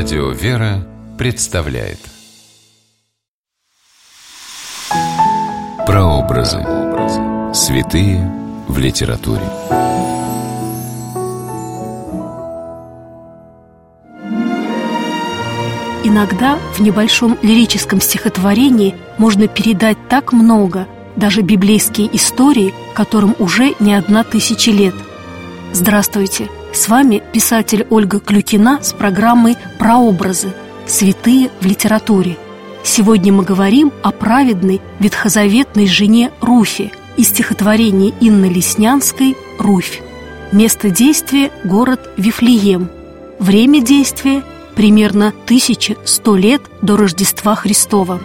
Радио «Вера» представляет Прообразы. Святые в литературе. Иногда в небольшом лирическом стихотворении можно передать так много, даже библейские истории, которым уже не одна тысяча лет. Здравствуйте! С вами писатель Ольга Клюкина с программой «Прообразы. Святые в литературе». Сегодня мы говорим о праведной ветхозаветной жене Руфе из стихотворения Инны Леснянской «Руфь». Место действия – город Вифлеем. Время действия – примерно 1100 лет до Рождества Христова.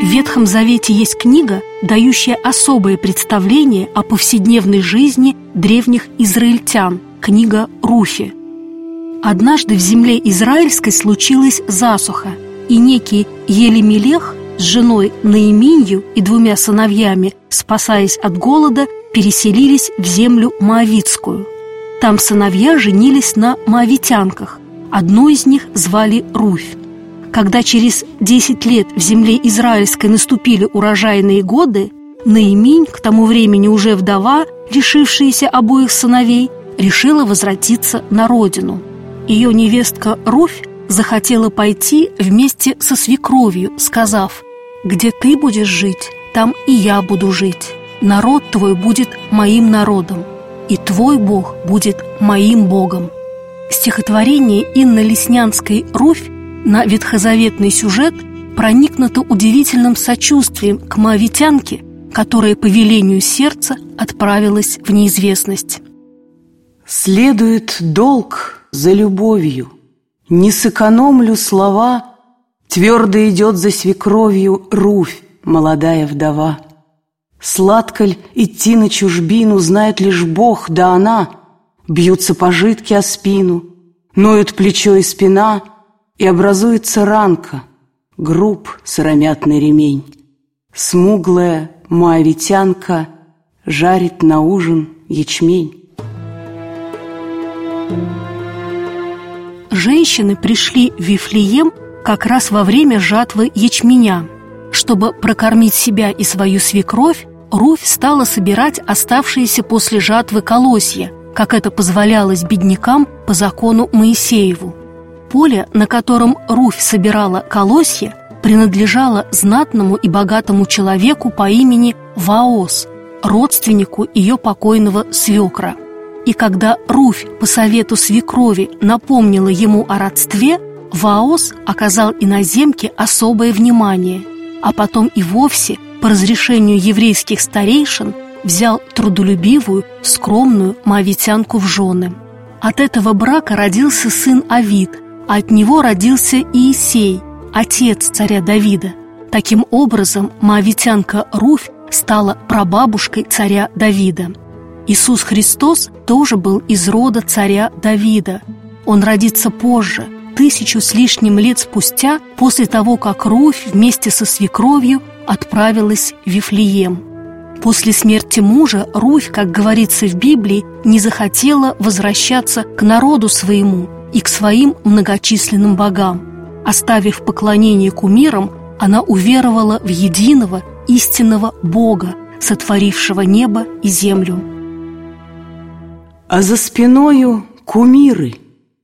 В Ветхом Завете есть книга, дающая особое представление о повседневной жизни древних израильтян, книга Руфи. Однажды в земле израильской случилась засуха, и некий Елемелех с женой Наиминью и двумя сыновьями, спасаясь от голода, переселились в землю Моавицкую. Там сыновья женились на моавитянках. Одну из них звали Руфь. Когда через 10 лет в земле израильской наступили урожайные годы, Наиминь, к тому времени уже вдова, лишившаяся обоих сыновей, решила возвратиться на родину. Ее невестка Руфь захотела пойти вместе со свекровью, сказав, «Где ты будешь жить, там и я буду жить. Народ твой будет моим народом, и твой Бог будет моим Богом». Стихотворение Инны Леснянской «Руфь» на ветхозаветный сюжет проникнуто удивительным сочувствием к моавитянке, которая по велению сердца отправилась в неизвестность. Следует долг за любовью, Не сэкономлю слова, Твердо идет за свекровью Руфь, молодая вдова. Сладко ль идти на чужбину Знает лишь Бог, да она, Бьются пожитки о спину, Ноют плечо и спина — и образуется ранка, груб сыромятный ремень. Смуглая моавитянка жарит на ужин ячмень. Женщины пришли в Вифлеем как раз во время жатвы ячменя. Чтобы прокормить себя и свою свекровь, Руфь стала собирать оставшиеся после жатвы колосья, как это позволялось беднякам по закону Моисееву. Поле, на котором Руфь собирала колосья, принадлежало знатному и богатому человеку по имени Ваос, родственнику ее покойного свекра. И когда Руфь по совету свекрови напомнила ему о родстве, Ваос оказал иноземке особое внимание, а потом и вовсе, по разрешению еврейских старейшин, взял трудолюбивую, скромную моавитянку в жены. От этого брака родился сын Авид – от него родился Иисей, отец царя Давида. Таким образом, моавитянка Руфь стала прабабушкой царя Давида. Иисус Христос тоже был из рода царя Давида. Он родится позже, тысячу с лишним лет спустя, после того, как Руфь вместе со свекровью отправилась в Вифлеем. После смерти мужа Руфь, как говорится в Библии, не захотела возвращаться к народу своему – и к своим многочисленным богам. Оставив поклонение кумирам, она уверовала в единого истинного Бога, сотворившего небо и землю. А за спиною кумиры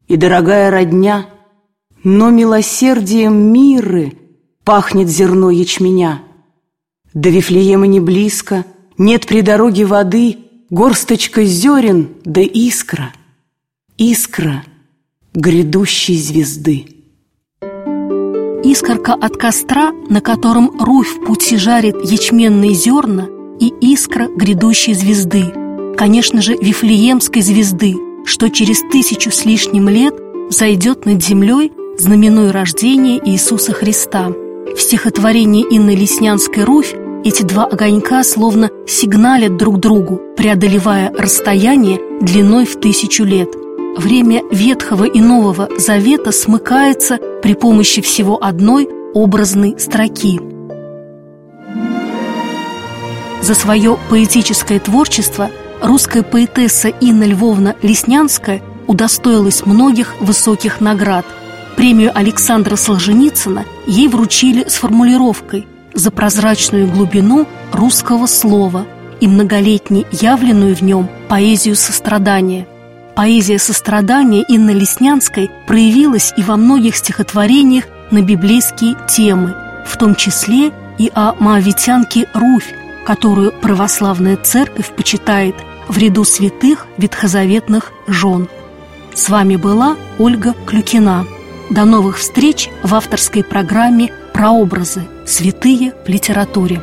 и дорогая родня, но милосердием миры пахнет зерно ячменя. До Вифлеема не близко, нет при дороге воды, горсточка зерен да искра. Искра — грядущей звезды. Искорка от костра, на котором Руфь в пути жарит ячменные зерна, и искра грядущей звезды, конечно же, Вифлеемской звезды, что через тысячу с лишним лет зайдет над землей, знаменуя рождение Иисуса Христа. В стихотворении Инны Леснянской «Руфь» эти два огонька словно сигналят друг другу, преодолевая расстояние длиной в тысячу лет – время Ветхого и Нового Завета смыкается при помощи всего одной образной строки. За свое поэтическое творчество Русская поэтесса Инна Львовна Леснянская удостоилась многих высоких наград. Премию Александра Солженицына ей вручили с формулировкой «За прозрачную глубину русского слова» и многолетне явленную в нем поэзию сострадания. Поэзия сострадания Инны Леснянской проявилась и во многих стихотворениях на библейские темы, в том числе и о маавитянке Руфь, которую православная церковь почитает в ряду святых ветхозаветных жен. С вами была Ольга Клюкина. До новых встреч в авторской программе «Прообразы. Святые в литературе».